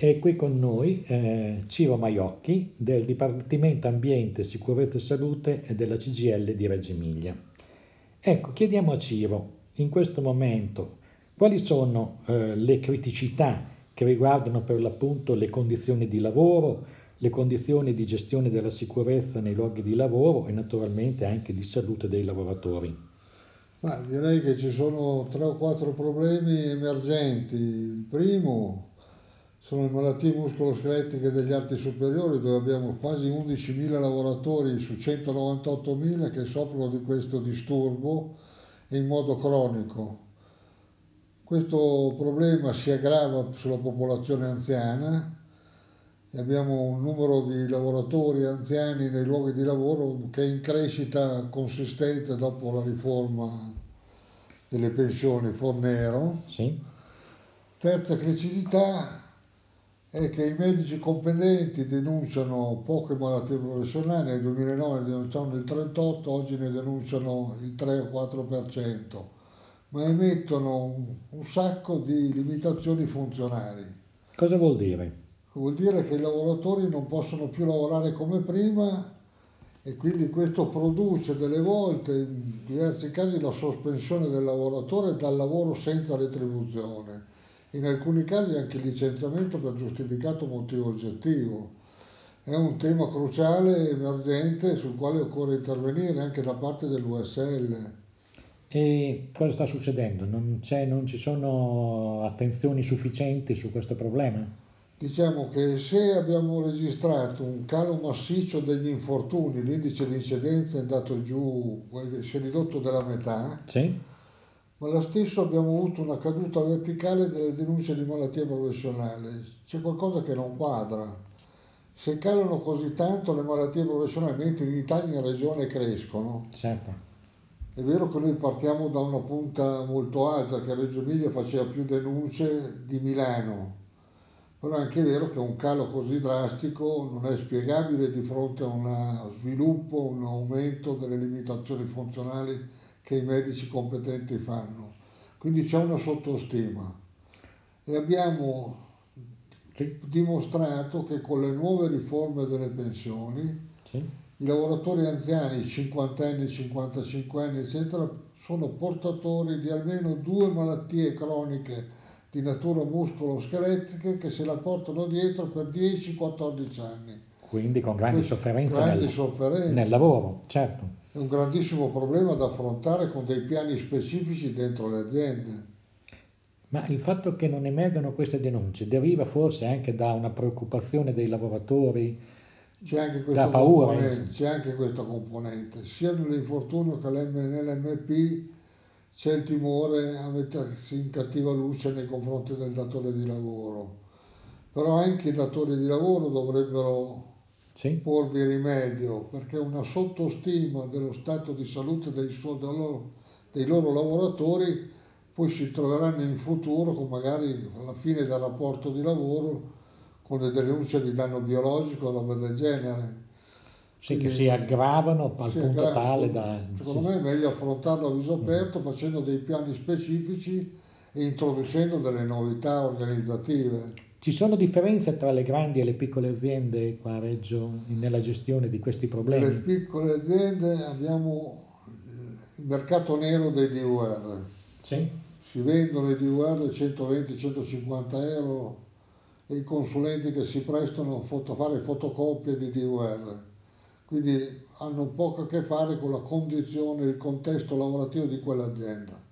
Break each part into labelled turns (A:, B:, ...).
A: È qui con noi eh, Ciro Maiocchi del Dipartimento Ambiente, Sicurezza e Salute della CGL di Reggio Emilia. Ecco, chiediamo a Ciro in questo momento quali sono eh, le criticità che riguardano per l'appunto le condizioni di lavoro, le condizioni di gestione della sicurezza nei luoghi di lavoro e naturalmente anche di salute dei lavoratori.
B: Ma direi che ci sono tre o quattro problemi emergenti. Il primo sono le malattie muscoloscheletiche degli arti superiori dove abbiamo quasi 11.000 lavoratori su 198.000 che soffrono di questo disturbo in modo cronico. Questo problema si aggrava sulla popolazione anziana e abbiamo un numero di lavoratori anziani nei luoghi di lavoro che è in crescita consistente dopo la riforma delle pensioni Fornero.
A: Sì.
B: Terza criticità è che i medici competenti denunciano poche malattie professionali, nel 2009 ne denunciavano il 38, oggi ne denunciano il 3 o 4%, ma emettono un, un sacco di limitazioni funzionali.
A: Cosa vuol dire?
B: Vuol dire che i lavoratori non possono più lavorare come prima e quindi questo produce delle volte, in diversi casi, la sospensione del lavoratore dal lavoro senza retribuzione in alcuni casi anche il licenziamento per giustificato motivo oggettivo. È un tema cruciale, emergente, sul quale occorre intervenire anche da parte dell'USL.
A: E cosa sta succedendo? Non, non, ci sono attenzioni sufficienti su questo problema?
B: Diciamo che se abbiamo registrato un calo massiccio degli infortuni, l'indice di incidenza è andato giù, si è ridotto della metà,
A: sì
B: ma lo stesso abbiamo avuto una caduta verticale delle denunce di malattie professionali. C'è qualcosa che non quadra. Se calano così tanto le malattie professionali, mentre in Italia in regione crescono,
A: certo.
B: è vero che noi partiamo da una punta molto alta, che Reggio Emilia faceva più denunce di Milano, però è anche vero che un calo così drastico non è spiegabile di fronte a uno sviluppo, un aumento delle limitazioni funzionali che i medici competenti fanno. Quindi c'è una sottostima e abbiamo dimostrato che con le nuove riforme delle pensioni
A: sì.
B: i lavoratori anziani, 50 anni, 55 anni, eccetera, sono portatori di almeno due malattie croniche di natura muscolo-scheletriche che se la portano dietro per 10-14 anni.
A: Quindi con grandi sofferenze,
B: grandi
A: nel,
B: sofferenze.
A: nel lavoro, certo
B: è un grandissimo problema da affrontare con dei piani specifici dentro le aziende.
A: Ma il fatto che non emergano queste denunce deriva forse anche da una preoccupazione dei lavoratori,
B: c'è anche
A: da paura?
B: C'è anche questa componente, sia nell'infortunio che nell'MP c'è il timore a mettersi in cattiva luce nei confronti del datore di lavoro. Però anche i datori di lavoro dovrebbero
A: sì.
B: porvi rimedio, perché una sottostima dello stato di salute dei, suo, dei, loro, dei loro lavoratori poi si troveranno in futuro, con magari alla fine del rapporto di lavoro, con le denunce di danno biologico o roba del genere.
A: Sì, Quindi, che si aggravano al punto aggra- tale da...
B: Secondo
A: sì.
B: me è meglio affrontarlo a viso aperto, facendo dei piani specifici e introducendo delle novità organizzative.
A: Ci sono differenze tra le grandi e le piccole aziende qua a Reggio nella gestione di questi problemi?
B: Nelle piccole aziende abbiamo il mercato nero dei DUR.
A: Sì.
B: Si vendono i DUR 120-150 euro e i consulenti che si prestano a fare fotocopie di DUR. Quindi hanno poco a che fare con la condizione, il contesto lavorativo di quell'azienda.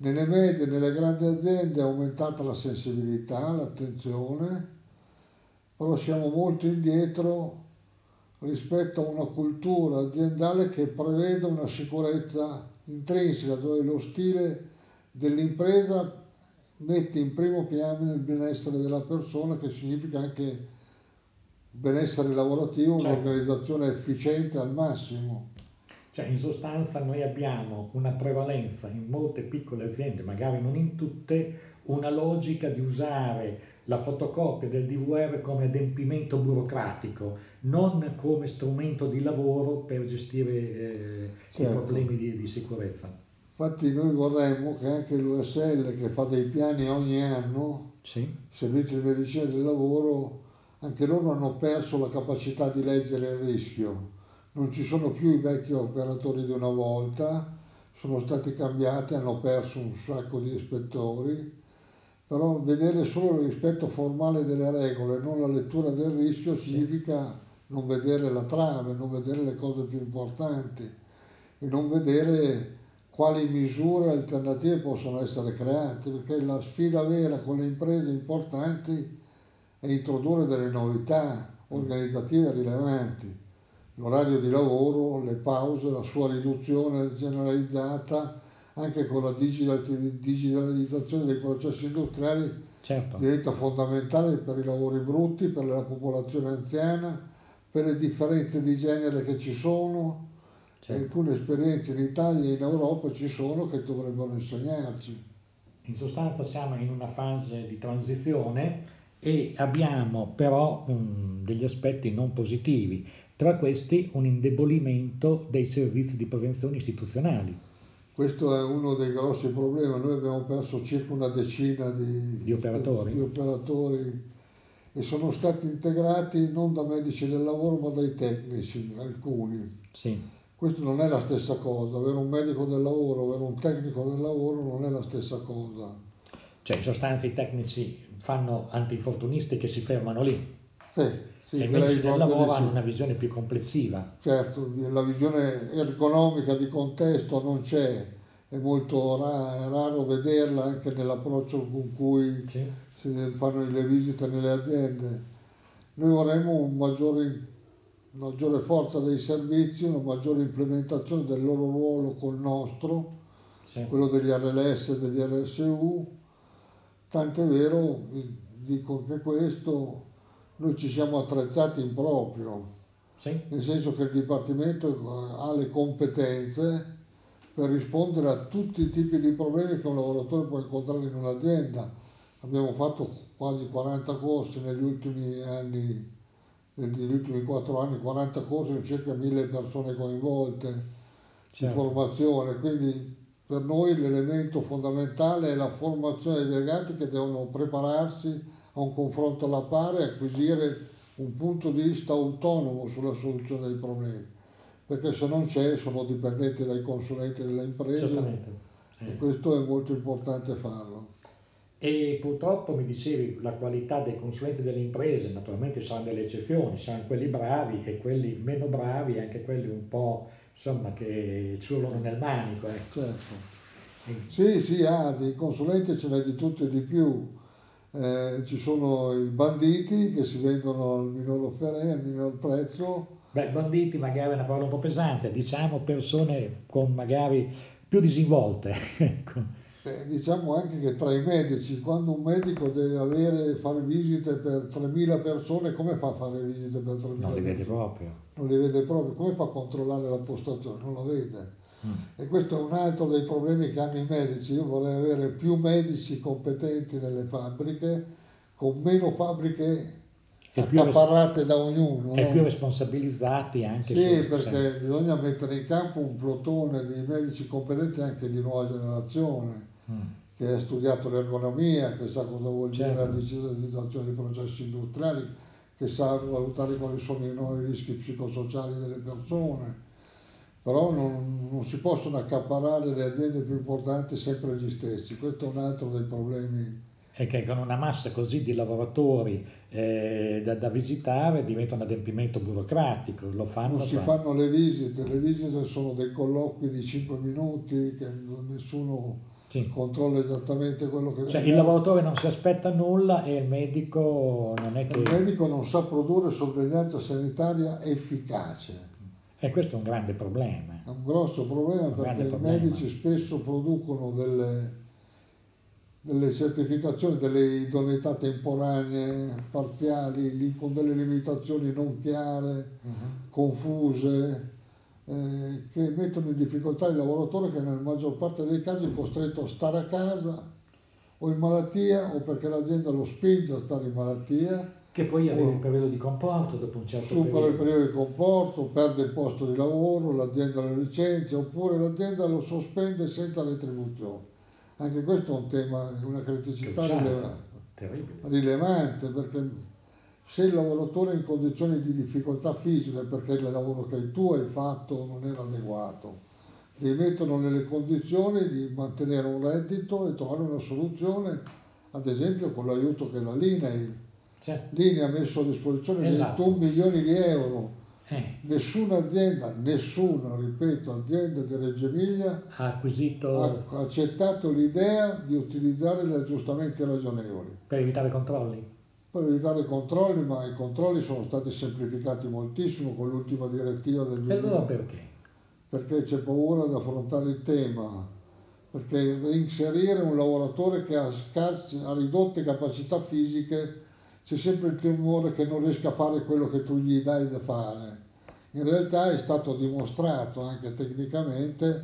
B: Nelle medie, nelle grandi aziende è aumentata la sensibilità, l'attenzione, però siamo molto indietro rispetto a una cultura aziendale che prevede una sicurezza intrinseca, dove lo stile dell'impresa mette in primo piano il benessere della persona, che significa anche benessere lavorativo, certo. un'organizzazione efficiente al massimo.
A: Cioè in sostanza noi abbiamo una prevalenza in molte piccole aziende, magari non in tutte, una logica di usare la fotocopia del DVR come adempimento burocratico, non come strumento di lavoro per gestire eh, certo. i problemi di, di, sicurezza.
B: Infatti noi vorremmo che anche l'USL che fa dei piani ogni anno,
A: Sì,
B: servizi di medicina del lavoro, anche loro hanno perso la capacità di leggere il rischio. Non ci sono più i vecchi operatori di una volta, sono stati cambiati, hanno perso un sacco di ispettori, però vedere solo il rispetto formale delle regole, non la lettura del rischio, significa non vedere la trave, non vedere le cose più importanti e non vedere quali misure alternative possono essere create, perché la sfida vera con le imprese importanti è introdurre delle novità organizzative rilevanti. L'orario di lavoro, le pause, la sua riduzione generalizzata, anche con la digitalizzazione dei processi industriali,
A: certo.
B: diventa fondamentale per i lavori brutti, per la popolazione anziana, per le differenze di genere che ci sono.
A: Certo.
B: Alcune esperienze in Italia e in Europa ci sono che dovrebbero insegnarci.
A: In sostanza siamo in una fase di transizione e abbiamo però um, degli aspetti non positivi, tra questi un indebolimento dei servizi di prevenzione istituzionali.
B: Questo è uno dei grossi problemi, noi abbiamo perso circa una decina di,
A: Di operatori.
B: di operatori e sono stati integrati non da medici del lavoro ma dai tecnici, alcuni.
A: Sì,
B: Questo non è la stessa cosa, avere un medico del lavoro, avere un tecnico del lavoro non è la stessa cosa.
A: cioè in sostanza i tecnici fanno antinfortunisti che si fermano lì
B: Sì, sì,
A: e i
B: direi
A: medici del lavoro
B: sì.
A: hanno una visione più complessiva.
B: Certo, la visione ergonomica di contesto non c'è, è molto raro vederla anche nell'approccio con cui
A: Sì.
B: si fanno le visite nelle aziende. Noi vorremmo un maggiore, una maggiore forza dei servizi, una maggiore implementazione del loro ruolo col nostro,
A: Sì.
B: quello degli RLS e degli RSU. Tant'è vero, dico che questo, noi ci siamo attrezzati in proprio
A: Sì.
B: nel senso che il Dipartimento ha le competenze per rispondere a tutti i tipi di problemi che un lavoratore può incontrare in un'azienda. Abbiamo fatto quasi 40 corsi negli ultimi anni, negli ultimi 4 anni, 40 corsi con circa 1000 persone coinvolte di
A: Certo.
B: formazione, quindi per noi l'elemento fondamentale è la formazione dei delegati che devono prepararsi a un confronto alla pari e acquisire un punto di vista autonomo sulla soluzione dei problemi, perché se non c'è sono dipendenti dai consulenti delle imprese
A: Certamente.
B: e
A: Eh.
B: questo è molto importante farlo.
A: E purtroppo mi dicevi la qualità dei consulenti delle imprese, naturalmente saranno delle eccezioni, saranno quelli bravi e quelli meno bravi, e anche quelli un po' insomma che ciurlano nel manico. Ecco.
B: Certo. Sì, sì, ah, di consulenti ce n'è di tutto e di più. Eh, ci sono i banditi che si vendono al minor offerente, al minor prezzo,
A: Beh, banditi magari è una parola un po' pesante, diciamo persone con magari più disinvolte.
B: Eh, diciamo anche che tra i medici, quando un medico deve avere, fare visite per 3.000 persone, come fa a fare visite per 3.000
A: Non li vede
B: persone?
A: proprio.
B: Non li vede proprio, come fa a controllare la postazione? Non la vede.
A: Mm.
B: E questo è un altro dei problemi che hanno i medici. Io vorrei avere più medici competenti nelle fabbriche, con meno fabbriche
A: E più,
B: accaparrate da ognuno.
A: e
B: no?
A: più responsabilizzati anche
B: Sì, perché bisogna mettere in campo un plotone di medici competenti anche di nuova generazione
A: Mm.
B: che ha studiato l'ergonomia, che sa cosa vuol dire
A: Certo.
B: la digitalizzazione dei processi industriali, che sa valutare quali sono i nuovi rischi psicosociali delle persone. Però non, non si possono accaparare le aziende più importanti sempre gli stessi, questo è un altro dei problemi.
A: E che con una massa così di lavoratori eh, da, da visitare diventa un adempimento burocratico, lo fanno
B: Non si
A: tra-
B: fanno le visite, le visite sono dei colloqui di 5 minuti che nessuno
A: Sì.
B: controlla esattamente quello che
A: Cioè, il lavoratore non si aspetta nulla e il medico non è che...
B: Il medico non sa produrre sorveglianza sanitaria efficace.
A: E questo è un grande problema.
B: È un grosso problema
A: Un
B: perché i
A: problema.
B: medici spesso producono delle, delle certificazioni, delle idoneità temporanee, parziali, li- con delle limitazioni non chiare, confuse, eh, che mettono in difficoltà il lavoratore che nella maggior parte dei casi è costretto a stare a casa o in malattia o perché l'azienda lo spinge a stare in malattia
A: Che poi arriva il periodo di comporto dopo un certo
B: supera
A: periodo.
B: il periodo di comporto, perde il posto di lavoro, l'azienda lo licenzia oppure l'azienda lo sospende senza retribuzione. Anche questo è un tema, una criticità rilevante rilevante perché se il lavoratore è in condizioni di difficoltà fisica perché il lavoro che tu hai fatto non era adeguato, devi metterlo nelle condizioni di mantenere un reddito e trovare una soluzione, ad esempio con l'aiuto che la
A: Cioè,
B: Linea ha messo a disposizione
A: Esatto.
B: 21 milioni di euro.
A: eh,
B: Nessuna azienda, nessuna, ripeto, azienda di Reggio Emilia
A: ha acquisito
B: ha accettato l'idea di utilizzare gli aggiustamenti ragionevoli.
A: per evitare controlli.
B: per evitare i controlli, ma i controlli sono stati semplificati moltissimo con l'ultima direttiva del
A: E allora
B: 2000,
A: perché?
B: perché c'è paura di affrontare il tema, perché reinserire un lavoratore che ha, scarse, ha ridotte capacità fisiche c'è sempre il timore che non riesca a fare quello che tu gli dai da fare. In realtà è stato dimostrato anche tecnicamente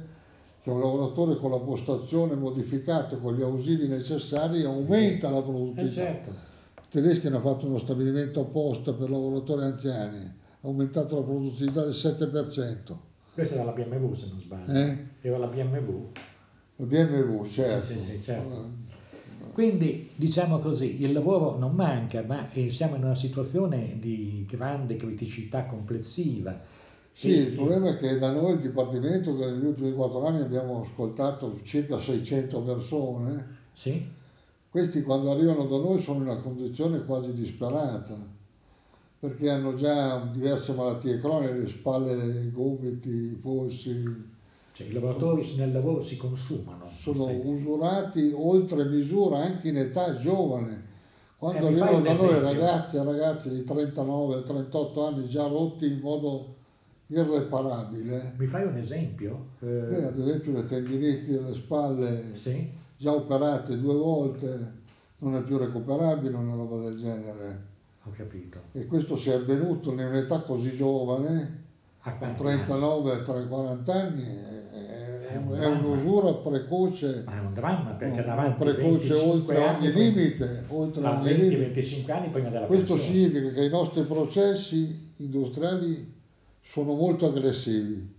B: che un lavoratore con la postazione modificata, con gli ausili necessari, aumenta la
A: Eh
B: produttività.
A: certo,
B: I tedeschi hanno fatto uno stabilimento apposta per lavoratori anziani, ha aumentato la produttività del 7%.
A: questa era la BMW se non sbaglio.
B: Eh?
A: Era la BMW.
B: La BMW, certo.
A: Sì, sì, sì, certo. Quindi diciamo così, il lavoro non manca, ma siamo in una situazione di grande criticità complessiva.
B: Sì,
A: E-
B: il problema è che da noi il Dipartimento, negli ultimi quattro anni abbiamo ascoltato circa 600 persone,
A: Sì?
B: questi quando arrivano da noi sono in una condizione quasi disperata, perché hanno già diverse malattie croniche, le spalle, i gomiti, i polsi,
A: Cioè, i lavoratori nel lavoro si consumano.
B: sono usurati oltre misura anche in età giovane. Quando
A: Eh,
B: arrivano da noi ragazzi e ragazzi di 39-38 anni già rotti in modo irreparabile,
A: Mi fai un esempio? Eh,
B: Beh, ad esempio le tendiniti delle spalle
A: sì?
B: già operate due volte, non è più recuperabile una roba del genere.
A: Ho capito.
B: E questo si è avvenuto in un'età così giovane,
A: A
B: a
A: quanti anni? Un
B: è un'usura precoce,
A: Ma è un dramma perché davanti
B: precoce
A: 25
B: oltre
A: anni,
B: ogni limite, oltre ogni limite.
A: 20-25 anni prima della
B: Questo
A: pensione.
B: significa che i nostri processi industriali sono molto aggressivi,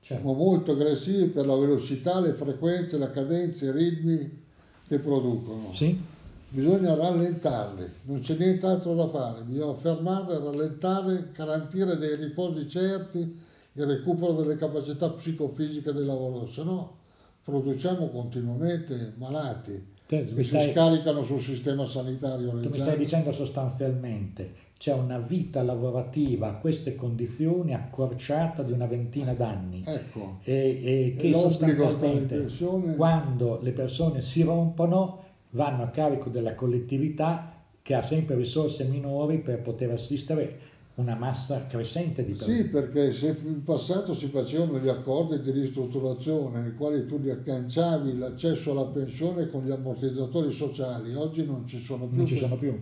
A: Cioè,
B: sono molto aggressivi per la velocità, le frequenze, la cadenza, i ritmi che producono.
A: sì?
B: Bisogna rallentarli, non c'è nient'altro da fare, bisogna fermarli, rallentare, garantire dei riposi certi, il recupero delle capacità psicofisiche del lavoro, se no produciamo continuamente malati
A: Te-
B: che si
A: stai-
B: scaricano sul sistema sanitario
A: Tu mi stai dicendo sostanzialmente c'è una vita lavorativa a queste condizioni accorciata di una ventina d'anni.
B: Ecco,
A: e, e che sostanzialmente quando le persone si rompono vanno a carico della collettività che ha sempre risorse minori per poter assistere una massa crescente di persone.
B: Sì, perché se in passato si facevano gli accordi di ristrutturazione nei quali tu li agganciavi l'accesso alla pensione con gli ammortizzatori sociali, oggi non ci sono più.
A: non ci sono più.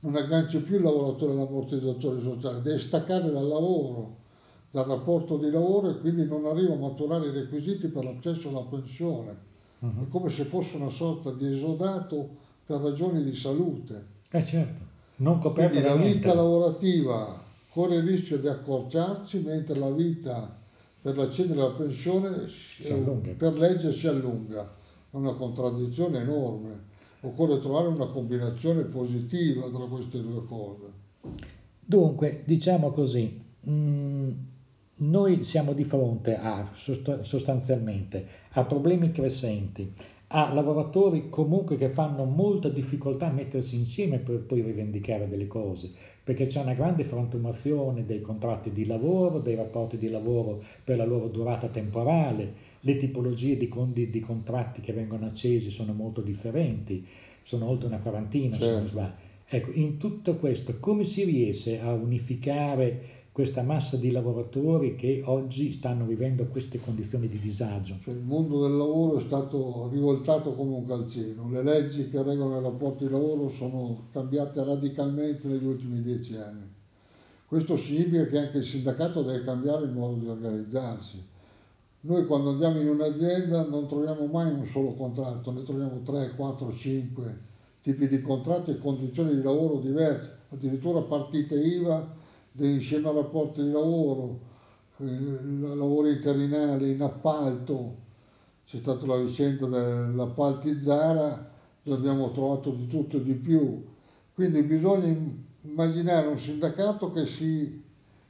B: non agganci più il lavoratore all'ammortizzatore sociale, devi staccare dal lavoro, dal rapporto di lavoro e quindi non arriva a maturare i requisiti per l'accesso alla pensione.
A: Mhm.
B: È come se fosse una sorta di esodato per ragioni di salute.
A: Eh certo, non coperto
B: Quindi la
A: niente.
B: vita lavorativa corre il rischio di accorciarsi mentre la vita per l'accedere alla pensione per legge si allunga. È una contraddizione enorme. Occorre trovare una combinazione positiva tra queste due cose.
A: Dunque, diciamo così, mm, noi siamo di fronte a, sost- sostanzialmente a problemi crescenti, a lavoratori comunque che fanno molta difficoltà a mettersi insieme per poi rivendicare delle cose, perché c'è una grande frantumazione dei contratti di lavoro, dei rapporti di lavoro per la loro durata temporale, le tipologie di, di- di contratti che vengono accesi sono molto differenti, sono oltre una quarantina se non
B: Certo.
A: sbaglio. Ecco, in tutto questo come si riesce a unificare questa massa di lavoratori che oggi stanno vivendo queste condizioni di disagio?
B: Cioè, il mondo del lavoro è stato rivoltato come un calzino. Le leggi che regolano i rapporti di lavoro sono cambiate radicalmente negli ultimi dieci anni. Questo significa che anche il sindacato deve cambiare il modo di organizzarsi. Noi quando andiamo in un'azienda non troviamo mai un solo contratto, ne troviamo 3, 4, 5 tipi di contratti e condizioni di lavoro diverse, addirittura partite IVA insieme a rapporti di lavoro, eh, lavori interinali in appalto, c'è stata la vicenda dell'appalti Zara, dove abbiamo trovato di tutto e di più. Quindi bisogna immaginare un sindacato che si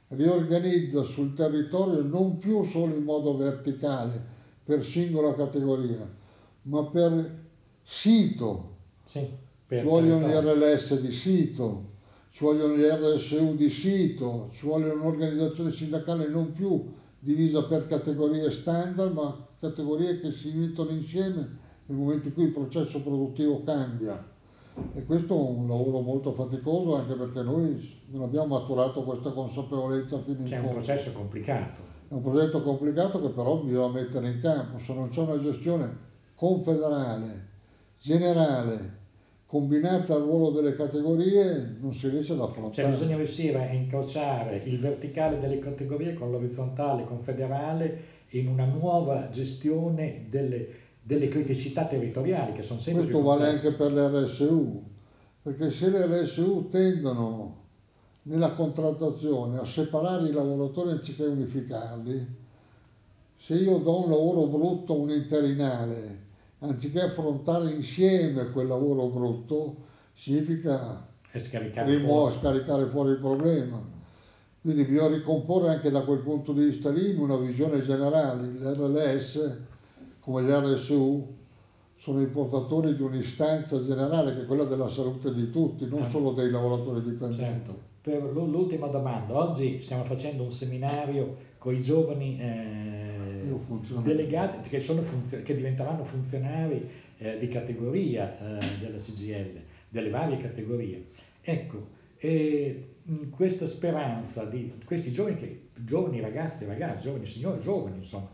B: riorganizza sul territorio non più solo in modo verticale per singola categoria, ma per sito.
A: Sì,
B: per ci vogliono gli RLS di sito, ci vogliono gli RSU di sito, ci vuole un'organizzazione sindacale non più divisa per categorie standard, ma categorie che si mettono insieme nel momento in cui il processo produttivo cambia. E questo è un lavoro molto faticoso anche perché noi non abbiamo maturato questa consapevolezza fino in
A: fondo. C'è un processo complicato.
B: È un progetto complicato che però bisogna mettere in campo. Se non c'è una gestione confederale, generale, combinata al ruolo delle categorie, non si riesce ad affrontare.
A: Cioè bisogna riuscire a incrociare il verticale delle categorie con l'orizzontale confederale in una nuova gestione delle, delle criticità territoriali che sono sempre
B: Questo vale anche per le RSU, perché se le RSU tendono nella contrattazione a separare i lavoratori anziché unificarli, se io do un lavoro brutto un interinale, anziché affrontare insieme quel lavoro brutto, significa
A: scaricare, fuori.
B: scaricare fuori il problema. Quindi bisogna ricomporre anche da quel punto di vista lì in una visione generale. L'RLS, come gli RSU, sono i portatori di un'istanza generale che è quella della salute di tutti, non solo dei lavoratori dipendenti. Certo.
A: Per l'ultima domanda, oggi stiamo facendo un seminario con i giovani eh, delegati che, funzio- che, diventeranno funzionari eh, di categoria eh, della CGL, delle varie categorie. Ecco, e questa speranza di questi giovani, che, giovani ragazzi, ragazzi, giovani signori, giovani insomma,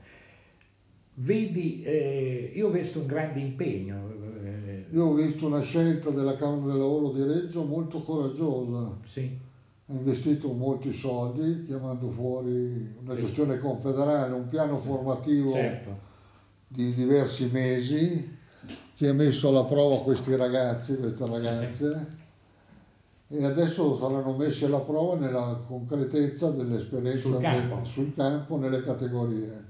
A: vedi, eh, io ho visto un grande impegno.
B: Eh, io ho visto una scelta della Camera del Lavoro di Reggio molto coraggiosa.
A: Sì.
B: Ha investito molti soldi chiamando fuori una gestione confederale, un piano formativo
A: certo.
B: di diversi mesi che ha messo alla prova questi ragazzi, queste ragazze. Sì, sì e adesso saranno messi alla prova nella concretezza dell'esperienza
A: sul campo.
B: De, sul campo nelle categorie.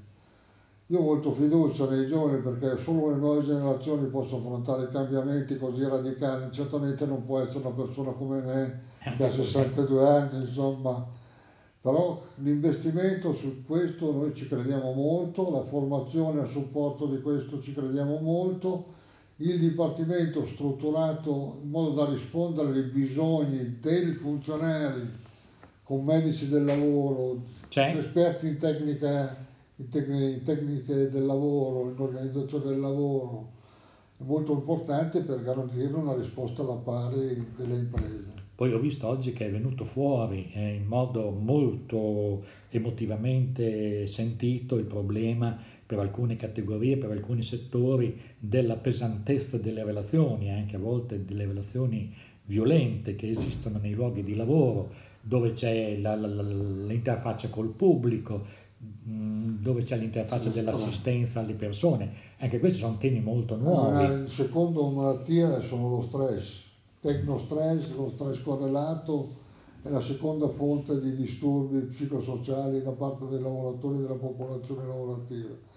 B: Io ho molto fiducia nei giovani perché solo le nuove generazioni possono affrontare cambiamenti così radicali. Certamente non può essere una persona come me che ha 62 anni, insomma. Però l'investimento su questo noi ci crediamo molto, la formazione a supporto di questo ci crediamo molto il Dipartimento strutturato in modo da rispondere ai bisogni dei funzionari con medici del lavoro,
A: C'è?
B: esperti in, tecnica, in, tecniche, in tecniche del lavoro, in organizzazione del lavoro, è molto importante per garantire una risposta alla pari delle imprese.
A: Poi ho visto oggi che è venuto fuori eh, in modo molto emotivamente sentito il problema per alcune categorie, per alcuni settori, della pesantezza delle relazioni, anche a volte delle relazioni violente che esistono nei luoghi di lavoro, dove c'è la, la, l'interfaccia col pubblico, dove c'è l'interfaccia dell'assistenza alle persone. Anche questi sono temi molto nuovi.
B: Il secondo malattia sono lo stress, tecnostress, lo stress correlato è la seconda fonte di disturbi psicosociali da parte dei lavoratori e della popolazione lavorativa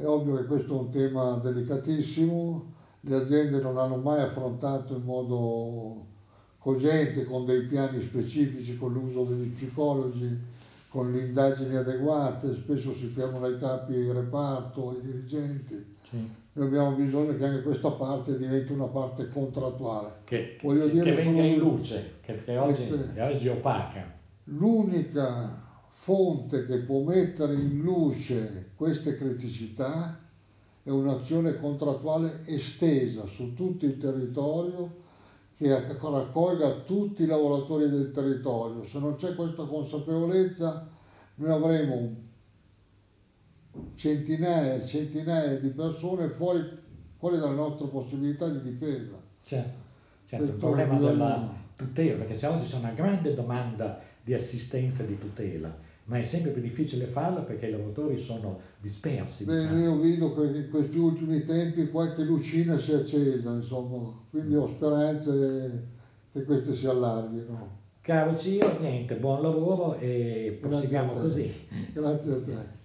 B: è ovvio che questo è un tema delicatissimo, le aziende non hanno mai affrontato in modo cogente, con dei piani specifici, con l'uso degli psicologi, con le indagini adeguate, spesso si fermano ai capi di reparto, ai dirigenti. Sì. Noi abbiamo bisogno che anche questa parte diventi una parte contrattuale.
A: Che, Voglio che, dire, che venga in luce, che, che oggi, che oggi è opaca.
B: L'unica fonte che può mettere in luce queste criticità è un'azione contrattuale estesa su tutto il territorio che raccolga tutti i lavoratori del territorio. Se non c'è questa consapevolezza noi avremo centinaia e centinaia di persone fuori, fuori dalle nostre possibilità di difesa.
A: Certo, certo il problema della tutela, perché oggi c'è una grande domanda di assistenza e di tutela ma è sempre più difficile farlo perché i lavoratori sono dispersi.
B: Beh, diciamo. io vedo che in questi ultimi tempi qualche lucina si è accesa, insomma, quindi ho speranze che queste si allarghino.
A: Caro Ciro, niente, buon lavoro e proseguiamo così.
B: Grazie a te.